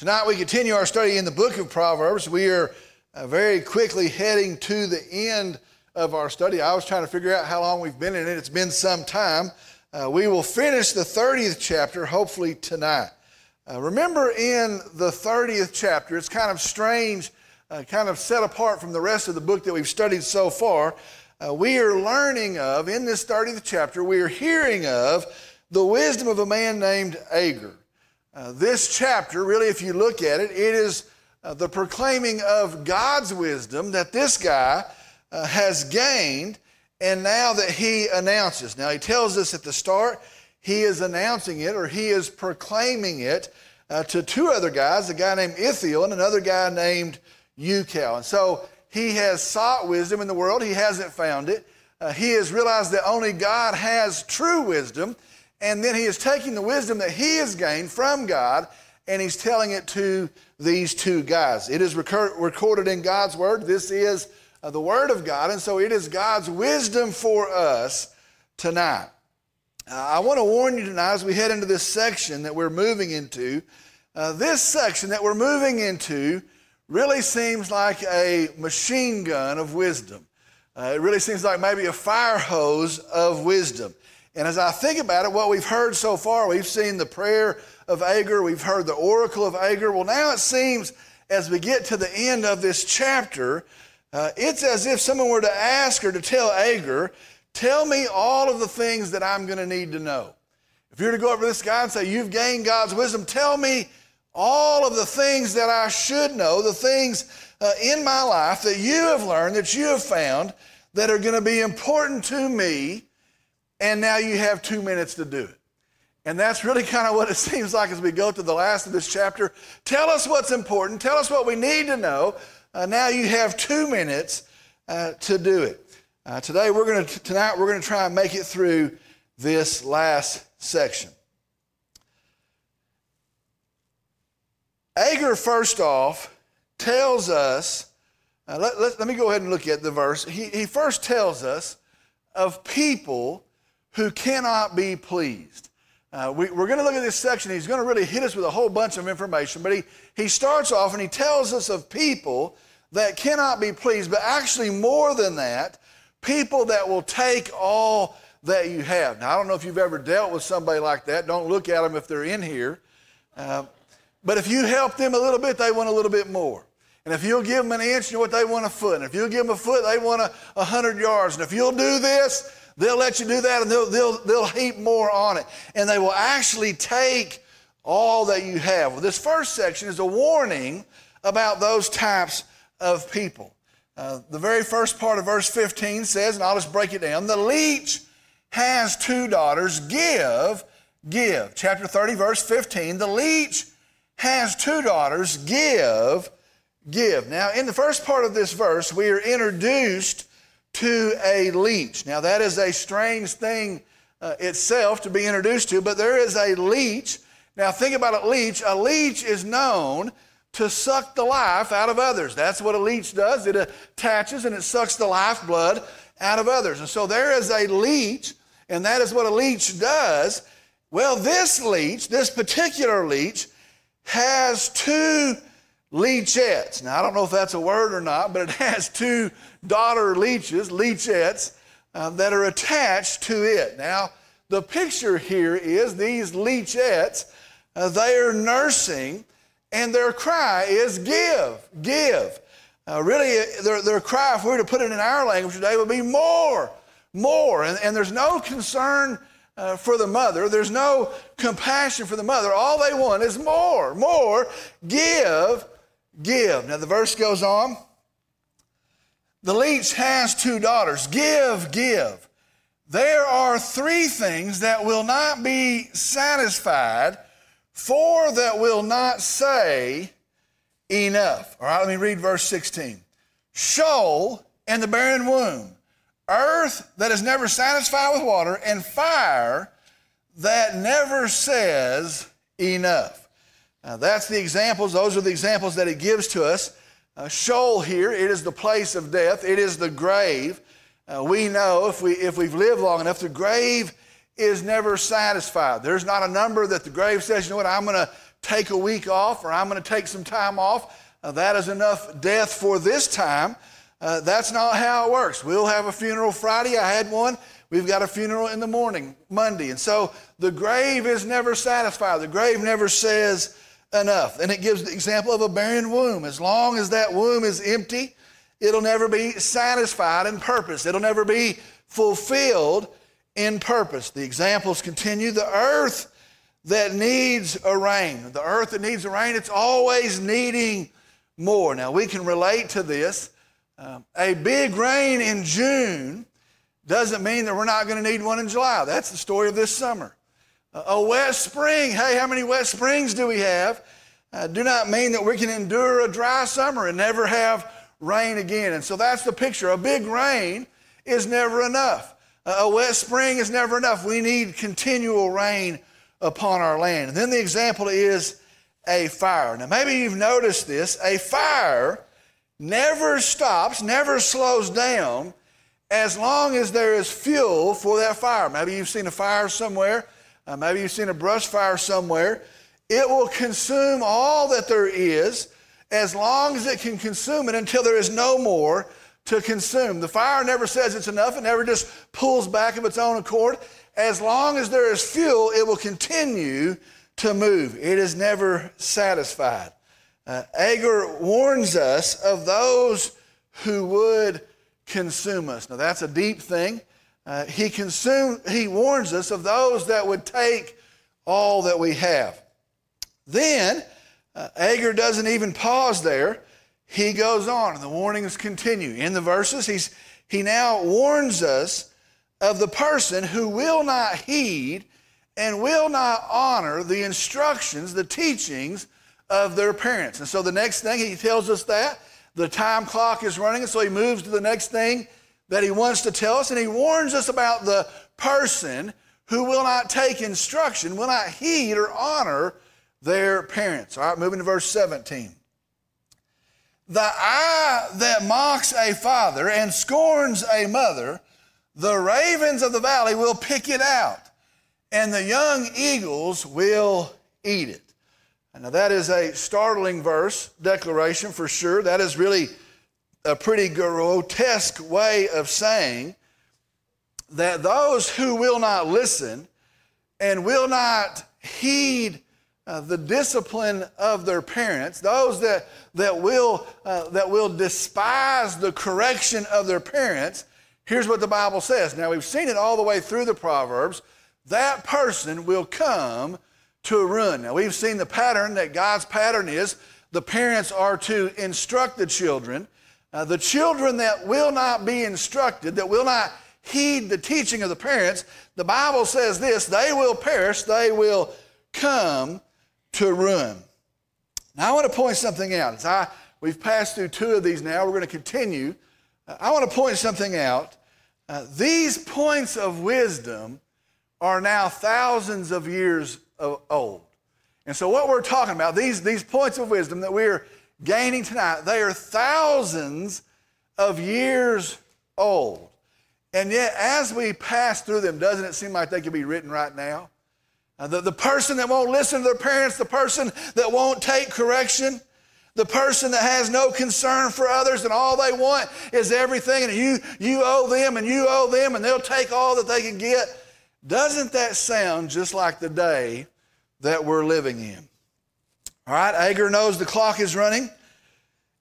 Tonight we continue our study in the book of Proverbs. We are uh, very quickly heading to the end of our study. I was trying to figure out how long we've been in it. It's been some time. Uh, we will finish the 30th chapter hopefully tonight. Uh, remember in the 30th chapter, it's kind of strange, uh, kind of set apart from the rest of the book that we've studied so far. Uh, we are learning of, in this 30th chapter, we are hearing of the wisdom of a man named Agur. Uh, this chapter, really, if you look at it, it is uh, the proclaiming of God's wisdom that this guy uh, has gained, and now that he announces. Now, he tells us at the start, he is announcing it or he is proclaiming it uh, to two other guys, a guy named Ithiel and another guy named Ucal. And so he has sought wisdom in the world, he hasn't found it. Uh, he has realized that only God has true wisdom and then he is taking the wisdom that he has gained from God and he's telling it to these two guys. It is recorded in God's word. This is uh, the word of God, and so it is God's wisdom for us tonight. Uh, I want to warn you tonight as we head into this section that we're moving into. Uh, this section that we're moving into really seems like a machine gun of wisdom. Uh, it really seems like maybe a fire hose of wisdom. And as I think about it, what we've heard so far, we've seen the prayer of Agur, we've heard the oracle of Agur. Well, now it seems as we get to the end of this chapter, uh, it's as if someone were to ask or to tell Agur, Tell me all of the things that I'm going to need to know. If you were to go over to this guy and say, You've gained God's wisdom, tell me all of the things that I should know, the things uh, in my life that you have learned, that you have found, that are going to be important to me and now you have two minutes to do it. And that's really kind of what it seems like as we go to the last of this chapter. Tell us what's important. Tell us what we need to know. Uh, now you have two minutes uh, to do it. Uh, today we're going to tonight we're going to try and make it through this last section. Agur, first off, tells us. Uh, let, let, let me go ahead and look at the verse. He, he first tells us of people who cannot be pleased. Uh, we, are going to look at this section. He's going to really hit us with a whole bunch of information, but he, he starts off and he tells us of people that cannot be pleased, but actually more than that, people that will take all that you have. Now, I don't know if you've ever dealt with somebody like that. Don't look at them if they're in here. Uh, but if you help them a little bit, they want a little bit more. And if you'll give them an inch, you know what they want a foot. And if you'll give them a foot, they want a, a hundred yards. And if you'll do this, They'll let you do that and they'll, they'll, they'll heap more on it. And they will actually take all that you have. Well, this first section is a warning about those types of people. Uh, the very first part of verse 15 says, and I'll just break it down the leech has two daughters, give, give. Chapter 30, verse 15, the leech has two daughters, give, give. Now, in the first part of this verse, we are introduced to a leech. Now, that is a strange thing uh, itself to be introduced to, but there is a leech. Now, think about a leech. A leech is known to suck the life out of others. That's what a leech does. It attaches and it sucks the lifeblood out of others. And so there is a leech, and that is what a leech does. Well, this leech, this particular leech, has two leechettes. Now, I don't know if that's a word or not, but it has two daughter leeches, leechettes, uh, that are attached to it. Now, the picture here is these leechettes, uh, they are nursing, and their cry is give, give. Uh, really, their, their cry, if we were to put it in our language today, would be more, more. And, and there's no concern uh, for the mother, there's no compassion for the mother. All they want is more, more. Give, give. Now, the verse goes on. The leech has two daughters. Give, give. There are three things that will not be satisfied, four that will not say enough. All right, let me read verse 16. Sheol and the barren womb, earth that is never satisfied with water, and fire that never says enough. Now, that's the examples, those are the examples that it gives to us uh, Sheol here, it is the place of death, it is the grave. Uh, we know if, we, if we've lived long enough, the grave is never satisfied. There's not a number that the grave says, you know what, I'm going to take a week off or I'm going to take some time off. Uh, that is enough death for this time. Uh, that's not how it works. We'll have a funeral Friday. I had one. We've got a funeral in the morning, Monday. And so the grave is never satisfied. The grave never says enough. And it gives the example of a barren womb. As long as that womb is empty, it'll never be satisfied in purpose. It'll never be fulfilled in purpose. The examples continue. The earth that needs a rain, the earth that needs a rain, it's always needing more. Now, we can relate to this. Um, a big rain in June doesn't mean that we're not going to need one in July. That's the story of this summer. A wet spring, hey, how many wet springs do we have? Uh, do not mean that we can endure a dry summer and never have rain again. And so that's the picture. A big rain is never enough. A wet spring is never enough. We need continual rain upon our land. And then the example is a fire. Now, maybe you've noticed this. A fire never stops, never slows down as long as there is fuel for that fire. Maybe you've seen a fire somewhere, uh, maybe you've seen a brush fire somewhere. It will consume all that there is as long as it can consume it until there is no more to consume. The fire never says it's enough, it never just pulls back of its own accord. As long as there is fuel, it will continue to move. It is never satisfied. Uh, Agur warns us of those who would consume us. Now, that's a deep thing. Uh, he, consume, he warns us of those that would take all that we have. Then, uh, Agur doesn't even pause there. He goes on, and the warnings continue. In the verses, he's, he now warns us of the person who will not heed and will not honor the instructions, the teachings of their parents. And so the next thing he tells us that the time clock is running, and so he moves to the next thing that he wants to tell us, and he warns us about the person who will not take instruction, will not heed or honor their parents. All right, moving to verse 17. The eye that mocks a father and scorns a mother, the ravens of the valley will pick it out, and the young eagles will eat it. Now, that is a startling verse, declaration for sure. That is really a pretty grotesque way of saying that those who will not listen and will not heed uh, the discipline of their parents, those that, that, will, uh, that will despise the correction of their parents, here's what the Bible says. Now, we've seen it all the way through the Proverbs. That person will come to ruin. Now, we've seen the pattern that God's pattern is the parents are to instruct the children. Uh, the children that will not be instructed, that will not heed the teaching of the parents, the Bible says this they will perish, they will come to ruin. Now, I want to point something out. As I, we've passed through two of these now, we're going to continue. Uh, I want to point something out. Uh, these points of wisdom are now thousands of years old. And so, what we're talking about, these, these points of wisdom that we're gaining tonight, they are thousands of years old. And yet, as we pass through them, doesn't it seem like they could be written right now? Uh, the, the person that won't listen to their parents, the person that won't take correction, the person that has no concern for others and all they want is everything, and you, you owe them and you owe them, and they'll take all that they can get. Doesn't that sound just like the day that we're living in? All right, Agur knows the clock is running,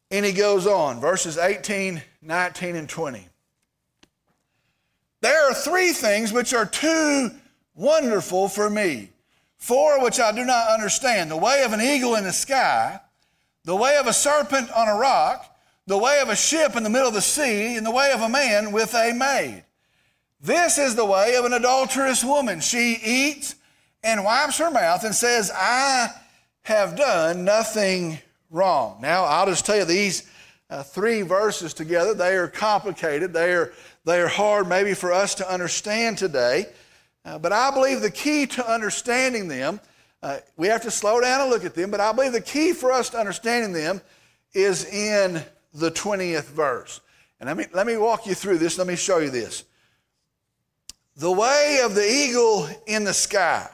and he goes on, verses 18, 19, and 20. There are three things which are too wonderful for me, four which I do not understand the way of an eagle in the sky, the way of a serpent on a rock, the way of a ship in the middle of the sea, and the way of a man with a maid. This is the way of an adulterous woman. She eats and wipes her mouth and says, I have done nothing wrong. Now, I'll just tell you these uh, three verses together, they are complicated. They are, they are hard maybe for us to understand today. Uh, but I believe the key to understanding them, uh, we have to slow down and look at them, but I believe the key for us to understanding them is in the 20th verse. And let me, let me walk you through this. Let me show you this. The way of the eagle in the sky.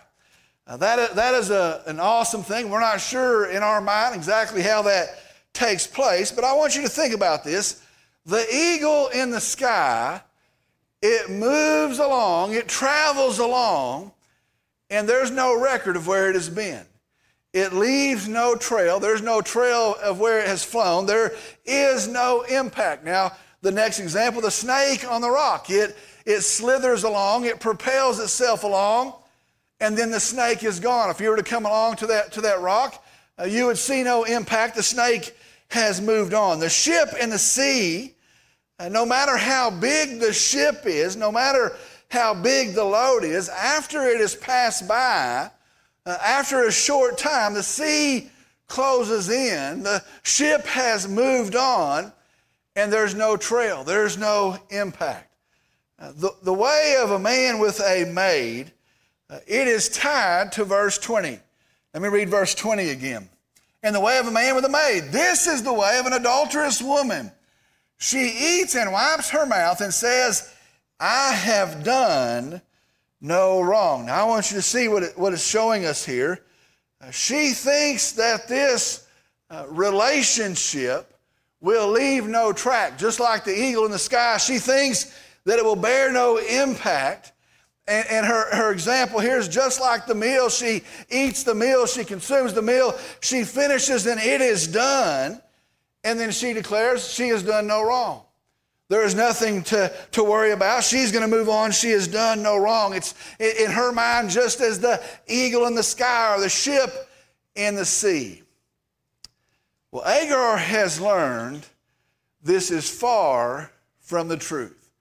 Uh, that, that is a, an awesome thing. We're not sure in our mind exactly how that takes place, but I want you to think about this. The eagle in the sky, it moves along, it travels along, and there's no record of where it has been. It leaves no trail. There's no trail of where it has flown. There is no impact. Now, the next example, the snake on the rock. It, it slithers along, it propels itself along, and then the snake is gone. If you were to come along to that, to that rock, uh, you would see no impact. The snake has moved on. The ship in the sea, uh, no matter how big the ship is, no matter how big the load is, after it has passed by, uh, after a short time, the sea closes in, the ship has moved on, and there's no trail, there's no impact. Uh, the, the way of a man with a maid, it is tied to verse 20. Let me read verse 20 again. In the way of a man with a maid, this is the way of an adulterous woman. She eats and wipes her mouth and says, I have done no wrong. Now, I want you to see what, it, what it's showing us here. Uh, she thinks that this uh, relationship will leave no track. Just like the eagle in the sky, she thinks that it will bear no impact. And, and, her, her example here is just like the meal. She eats the meal, she consumes the meal, she finishes, and it is done. And then she declares she has done no wrong. There is nothing to, to worry about. She's going to move on. She has done no wrong. It's in her mind just as the eagle in the sky or the ship in the sea. Well, Agur has learned this is far from the truth.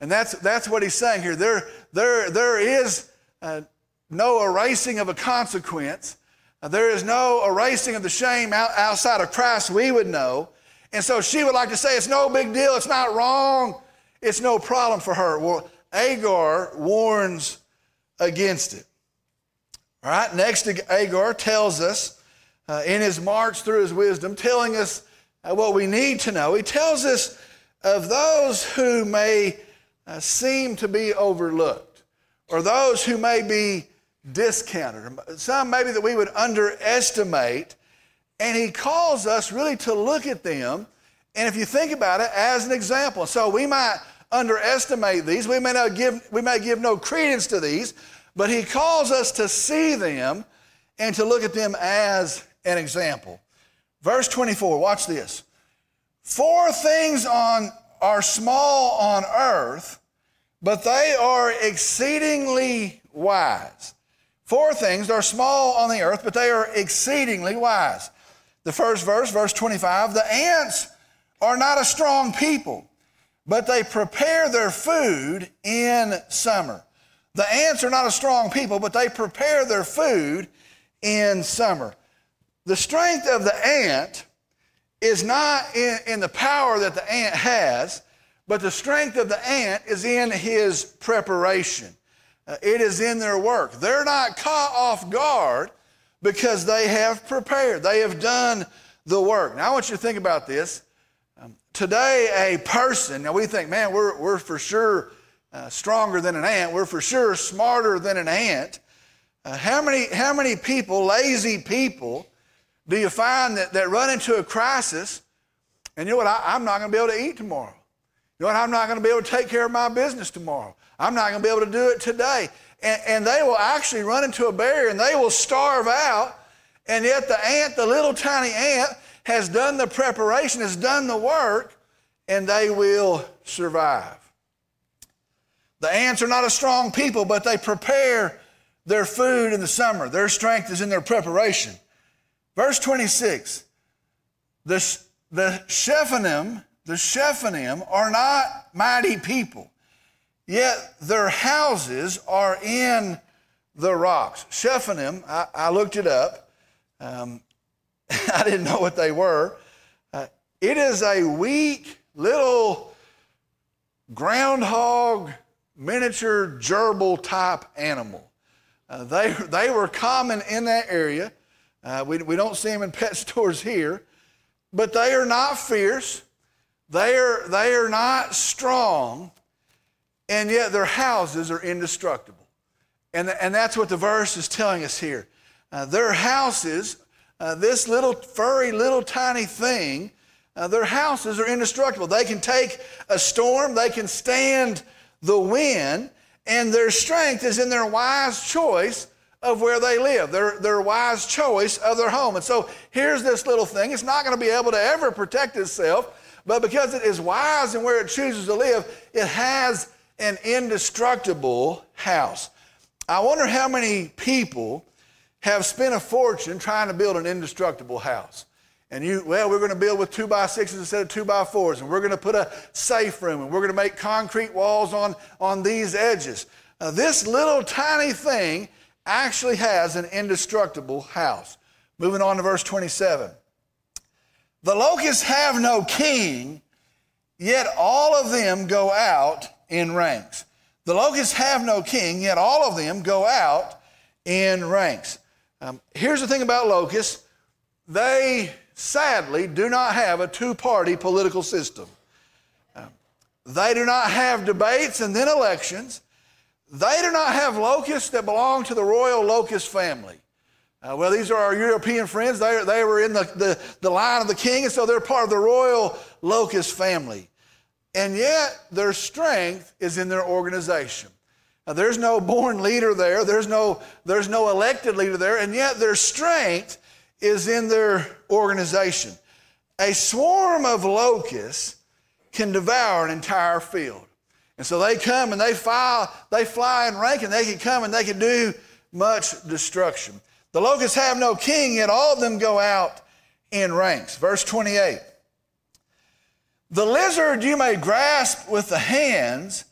And that's, that's what he's saying here. There, there, there is uh, no erasing of a consequence. Uh, there is no erasing of the shame out, outside of Christ we would know. And so she would like to say, it's no big deal, it's not wrong, it's no problem for her. Well, Agur warns against it. All right, next, Agur tells us uh, in his march through his wisdom, telling us uh, what we need to know. He tells us of those who may uh, seem to be overlooked, or those who may be discounted, some maybe that we would underestimate and he calls us really to look at them, and if you think about it, as an example. So we might underestimate these. We may not give, we may give no credence to these, but he calls us to see them and to look at them as an example. Verse 24, watch this. Four things on are small on earth, but they are exceedingly wise. Four things are small on the earth, but they are exceedingly wise. The first verse, verse 25 the ants are not a strong people, but they prepare their food in summer. The ants are not a strong people, but they prepare their food in summer. The strength of the ant is not in, in, the power that the ant has, but the strength of the ant is in his preparation. Uh, it is in their work. They're not caught off guard because they have prepared, they have done the work. Now, I want you to think about this. Um, today, a person, now we think, man, we're, we're for sure uh, stronger than an ant, we're for sure smarter than an ant. Uh, how, many, how many people, lazy people, do you find that, that run into a crisis and you know what? I, am not going to be able to eat tomorrow. You know what? I'm not going to be able to take care of my business tomorrow. I'm not going to be able to do it today and, and they will actually run into a barrier and they will starve out. And yet the ant, the little tiny ant, has done the preparation, has done the work, and they will survive. The ants are not a strong people, but they prepare their food in the summer. Their strength is in their preparation. Verse 26 the, the Shephanim, the Shephanim are not mighty people. Yet their houses are in the rocks. Shephanim, I, I looked it up. Um, I didn't know what they were. Uh, it is a weak little groundhog, miniature gerbil type animal. Uh, they, they were common in that area. Uh, we, we don't see them in pet stores here, but they are not fierce. They are, they are not strong and yet their houses are indestructible. And, and that's what the verse is telling us here. Uh, their houses, uh, this little furry, little tiny thing, uh, their houses are indestructible. They can take a storm, they can stand the wind, and their strength is in their wise choice of where they live, their, their wise choice of their home. And so here's this little thing. It's not going to be able to ever protect itself, but because it is wise in where it chooses to live, it has an indestructible house. I wonder how many people have spent a fortune trying to build an indestructible house. And you, well, we're going to build with two by sixes instead of two by fours, and we're going to put a safe room, and we're going to make concrete walls on, on these edges. Uh, this little tiny thing actually has an indestructible house. Moving on to verse 27. The locusts have no king, yet all of them go out in ranks. The locusts have no king, yet all of them go out in ranks. Um, here's the thing about locusts they sadly do not have a two party political system. Um, they do not have debates and then elections. They do not have locusts that belong to the royal locust family. Uh, well, these are our European friends. They, they were in the, the, the line of the king, and so they're part of the royal locust family. And yet, their strength is in their organization. Now, there's no born leader there, there's no, there's no elected leader there, and yet their strength is in their organization. A swarm of locusts can devour an entire field. And so they come and they fly, they fly in rank and they can come and they can do much destruction. The locusts have no king, yet all of them go out in ranks. Verse 28. The lizard you may grasp with the hands,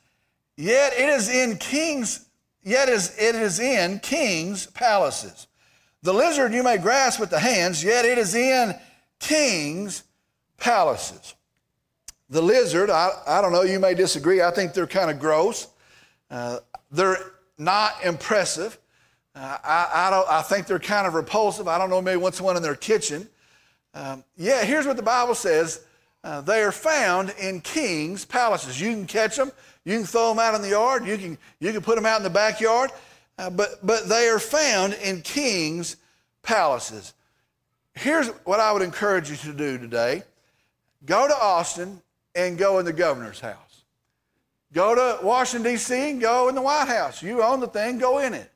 yet it is in kings, yet is, it is in kings' palaces. The lizard you may grasp with the hands, yet it is in kings' palaces. The lizard, I, I don't know, you may disagree. I think they're kind of gross. Uh, they're not impressive. Uh, I, I, don't, I think they're kind of repulsive. I don't know, maybe once one in their kitchen. Um, yeah, here's what the Bible says uh, they are found in kings' palaces. You can catch them, you can throw them out in the yard, you can, you can put them out in the backyard, uh, but, but they are found in kings' palaces. Here's what I would encourage you to do today go to Austin and go in the governor's house. Go to Washington, D.C., and go in the White House. You own the thing, go in it.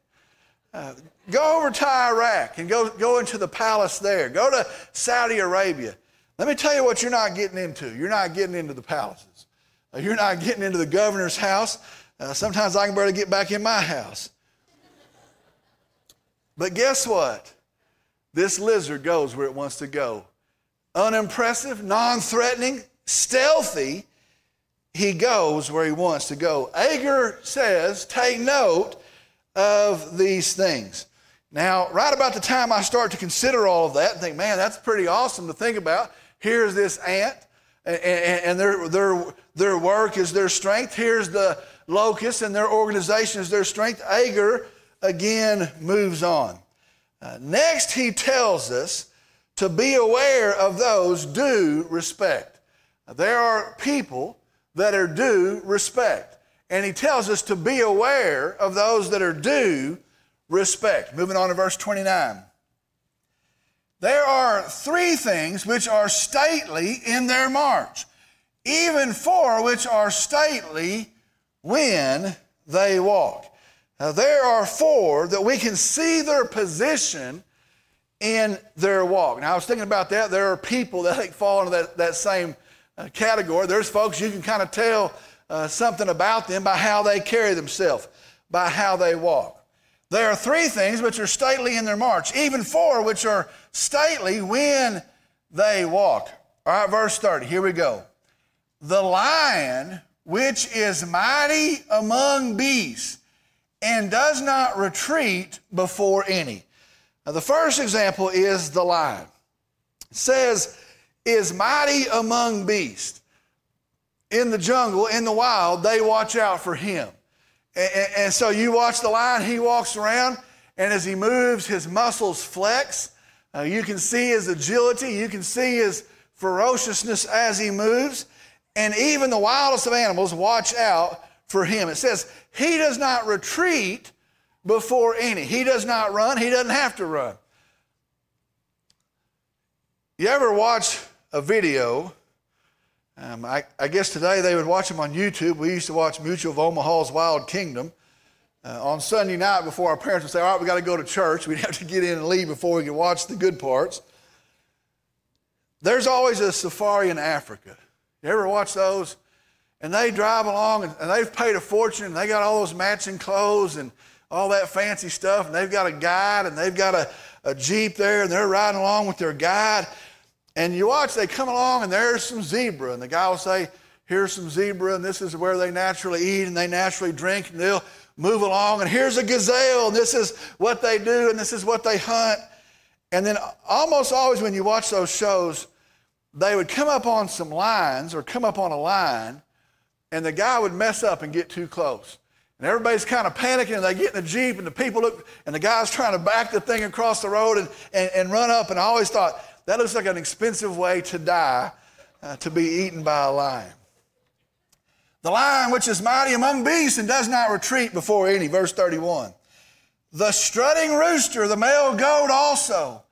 Uh, go over to Iraq and go, go into the palace there. Go to Saudi Arabia. Let me tell you what you're not getting into. You're not getting into the palaces. Uh, you're not getting into the governor's house. Uh, sometimes I can barely get back in my house. But guess what? This lizard goes where it wants to go. Unimpressive, non threatening, stealthy, he goes where he wants to go. Agur says, Take note of these things. Now, right about the time I start to consider all of that and think, man, that's pretty awesome to think about, Here's this ant, and, their, their, their work is their strength. Here's the locust, and their organization is their strength. Agur again moves on. Uh, next, he tells us to be aware of those due respect. There are people that are due respect. And he tells us to be aware of those that are due respect. Moving on to verse 29. There are three things which are stately in their march, even four which are stately when they walk. Now, there are four that we can see their position in their walk. Now, I was thinking about that. There are people that fall into that, that same uh, category. There's folks you can kind of tell uh, something about them by how they carry themselves, by how they walk. There are three things which are stately in their march, even four which are stately when they walk. All right, verse 30, here we go. The lion, which is mighty among beasts, and does not retreat before any. Now, the first example is the lion. It says, is mighty among beasts. In the jungle, in the wild, they watch out for him. And, and, so you watch the lion, he walks around, and as he moves, his muscles flex. Uh, you can see his agility, you can see his ferociousness as he moves. And even the wildest of animals watch out for him. It says, He does not retreat before any. He does not run, he doesn't have to run. You ever watch a video? Um, I, I, guess today they would watch them on YouTube. We used to watch Mutual of Omaha's Wild Kingdom. Uh, on Sunday night before our parents would say, All right, we got to go to church. We'd have to get in and leave before we could watch the good parts. There's always a safari in Africa. You ever watch those? And they drive along and, and they've paid a fortune and they got all those matching clothes and all that fancy stuff. And they've got a guide and they've got a, a Jeep there and they're riding along with their guide. And you watch, they come along and there's some zebra. And the guy will say, Here's some zebra and this is where they naturally eat and they naturally drink. And they'll move along. And here's a gazelle and this is what they do and this is what they hunt. And then almost always when you watch those shows, they would come up on some lines or come up on a line, and the guy would mess up and get too close. And everybody's kind of panicking, and they get in the Jeep, and the people look, and the guy's trying to back the thing across the road and, and, and run up. And I always thought, that looks like an expensive way to die, uh, to be eaten by a lion. The lion, which is mighty among beasts and does not retreat before any, verse 31. The strutting rooster, the male goat also,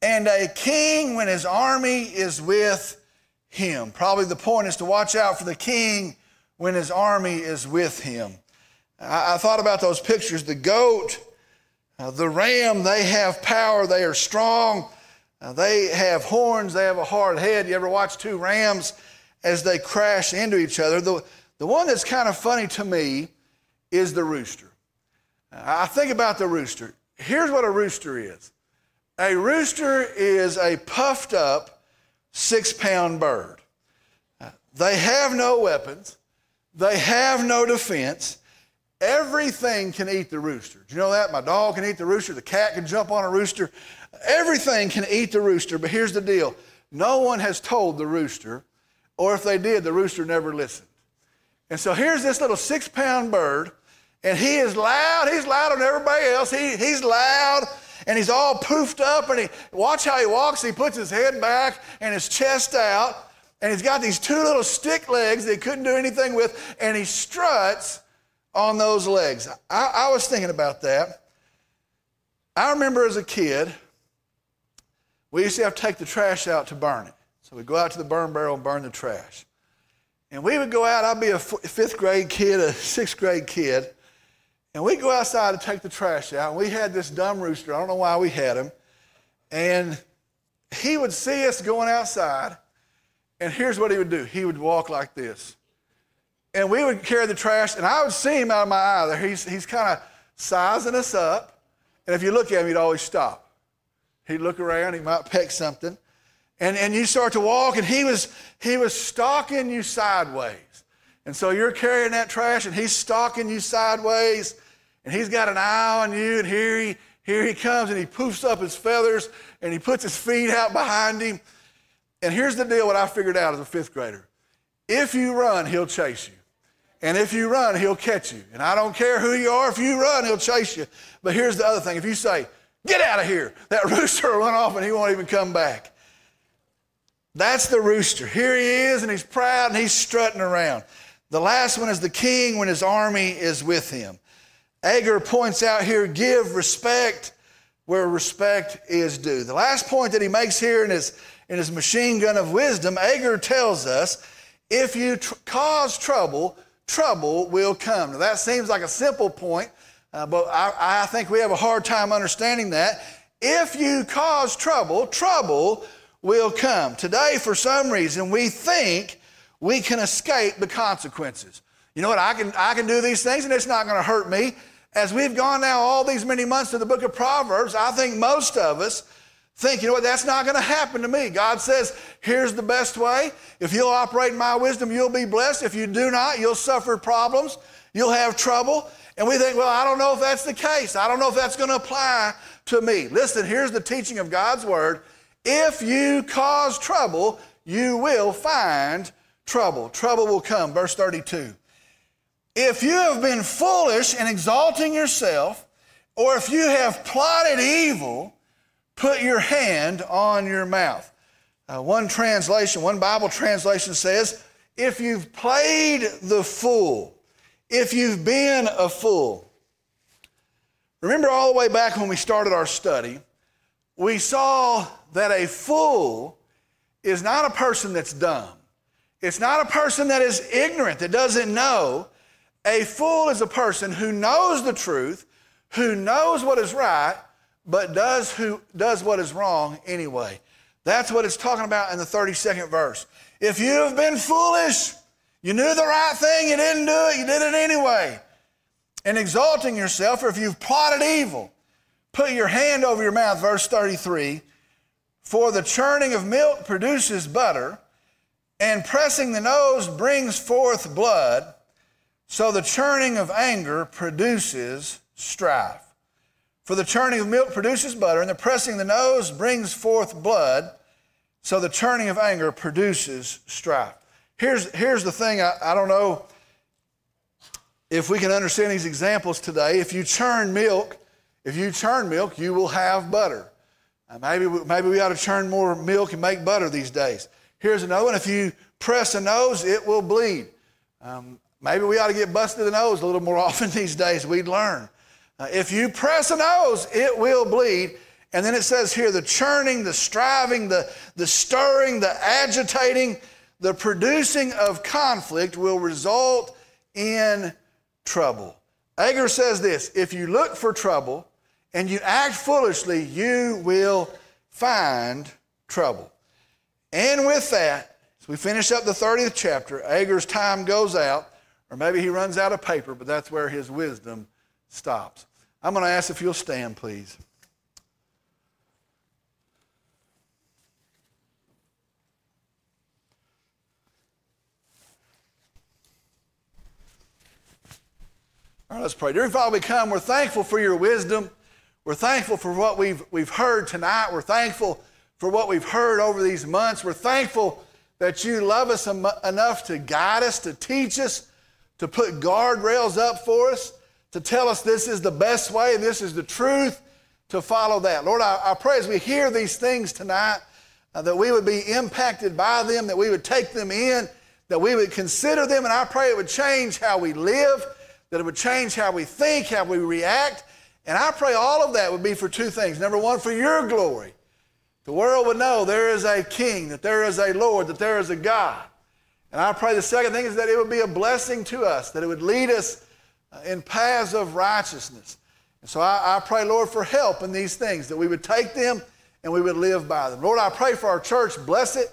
and a king when his army is with him. Probably the point is to watch out for the king when his army is with him. I, I thought about those pictures. The goat, uh, the ram, they have power, they are strong, uh, they have horns, they have a hard head. You ever watch two rams as they crash into each other? The, the one that's kind of funny to me is the rooster. I think about the rooster. Here's what a rooster is a rooster is a puffed up six pound bird. They have no weapons, they have no defense. Everything can eat the rooster. Do you know that? My dog can eat the rooster, the cat can jump on a rooster. Everything can eat the rooster, but here's the deal no one has told the rooster, or if they did, the rooster never listened. And so here's this little six pound bird, and he is loud. He's louder than everybody else. He, he's loud and he's all poofed up and he watch how he walks he puts his head back and his chest out and he's got these two little stick legs that he couldn't do anything with and he struts on those legs I, I was thinking about that i remember as a kid we used to have to take the trash out to burn it so we'd go out to the burn barrel and burn the trash and we would go out i'd be a fifth grade kid a sixth grade kid and we'd go outside to take the trash out. And we had this dumb rooster. I don't know why we had him. And he would see us going outside. And here's what he would do he would walk like this. And we would carry the trash. And I would see him out of my eye there. He's, he's kind of sizing us up. And if you look at him, he'd always stop. He'd look around. He might peck something. And, and you start to walk, and he was, he was stalking you sideways. And so you're carrying that trash and he's stalking you sideways and he's got an eye on you and here he, here he comes and he poofs up his feathers and he puts his feet out behind him. And here's the deal what I figured out as a fifth grader. If you run, he'll chase you. And if you run, he'll catch you. And I don't care who you are, if you run, he'll chase you. But here's the other thing. If you say, get out of here, that rooster run off and he won't even come back. That's the rooster. Here he is and he's proud and he's strutting around. The last one is the king when his army is with him. Agur points out here give respect where respect is due. The last point that he makes here in his, in his machine gun of wisdom, Agur tells us if you tr- cause trouble, trouble will come. Now, that seems like a simple point, uh, but I, I think we have a hard time understanding that. If you cause trouble, trouble will come. Today, for some reason, we think we can escape the consequences. You know what? I can, I can do these things and it's not going to hurt me. As we've gone now all these many months to the book of Proverbs, I think most of us think, you know what, that's not going to happen to me. God says, here's the best way. If you'll operate in my wisdom, you'll be blessed. If you do not, you'll suffer problems, you'll have trouble. And we think, well, I don't know if that's the case. I don't know if that's going to apply to me. Listen, here's the teaching of God's word. If you cause trouble, you will find trouble. Trouble will come. Verse 32. If you have been foolish in exalting yourself, or if you have plotted evil, put your hand on your mouth. Uh, one translation, one Bible translation says, if you've played the fool, if you've been a fool. Remember all the way back when we started our study, we saw that a fool is not a person that's dumb. It's not a person that is ignorant, that doesn't know. A fool is a person who knows the truth, who knows what is right, but does, who, does what is wrong anyway. That's what it's talking about in the 32nd verse. If you have been foolish, you knew the right thing, you didn't do it, you did it anyway. And exalting yourself, or if you've plotted evil, put your hand over your mouth, verse 33. For the churning of milk produces butter, and pressing the nose brings forth blood. So the churning of anger produces strife. For the churning of milk produces butter, and the pressing of the nose brings forth blood. So the churning of anger produces strife. Here's, here's the thing I, I don't know if we can understand these examples today. If you churn milk, if you churn milk, you will have butter. Uh, maybe, maybe we ought to churn more milk and make butter these days. Here's another one. If you press a nose, it will bleed. Um, maybe we ought to get busted the nose a little more often these days. We'd learn. Uh, if you press a nose, it will bleed. And then it says here the churning, the striving, the, the stirring, the agitating, the producing of conflict will result in trouble. Agur says this if you look for trouble and you act foolishly, you will find trouble. And with that, as we finish up the 30th chapter, Agur's time goes out, or maybe he runs out of paper, but that's where his wisdom stops. I'm going to ask if you'll stand, please. All right, let's pray. Dear Father, we come. We're thankful for your wisdom. We're thankful for what we've, we've heard tonight. We're thankful for what we've heard over these months. We're thankful that you love us em- enough to guide us, to teach us, to put guardrails up for us to tell us this is the best way, this is the truth, to follow that. Lord, I, I pray as we hear these things tonight, uh, that we would be impacted by them, that we would take them in, that we would consider them, and I pray it would change how we live, that it would change how we think, how we react. And I pray all of that would be for two things. Number one, for your glory. The world would know there is a king, that there is a Lord, that there is a God. And I pray the second thing is that it would be a blessing to us, that it would lead us in paths of righteousness. And so I, I, pray, Lord, for help in these things, that we would take them and we would live by them. Lord, I pray for our church, bless it.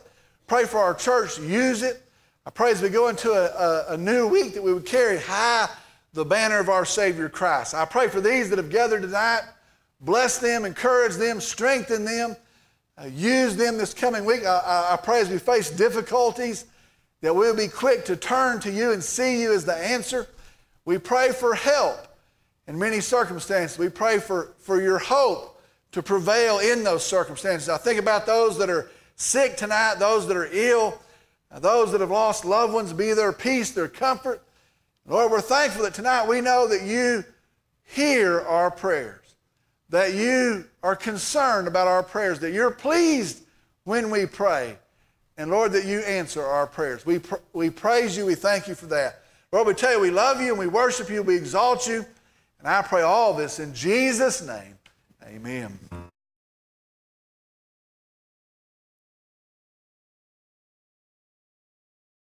Pray for our church, use it. I pray as we go into a, a, a new week that we would carry high the banner of our Savior Christ. I pray for these that have gathered tonight. Bless them, encourage them, strengthen them, uh, use them this coming week. I, I, pray as we face difficulties that we'll be quick to turn to you and see you as the answer. We pray for help in many circumstances. We pray for, for your hope to prevail in those circumstances. I think about those that are sick tonight, those that are ill, those that have lost loved ones, be their peace, their comfort. Lord, we're thankful that tonight we know that you hear our prayers, that you are concerned about our prayers, that you're pleased when we pray. And Lord, that you answer our prayers. We, pr- we praise you. We thank you for that. Lord, we tell you we love you and we worship you, we exalt you. And I pray all this in Jesus' name. Amen.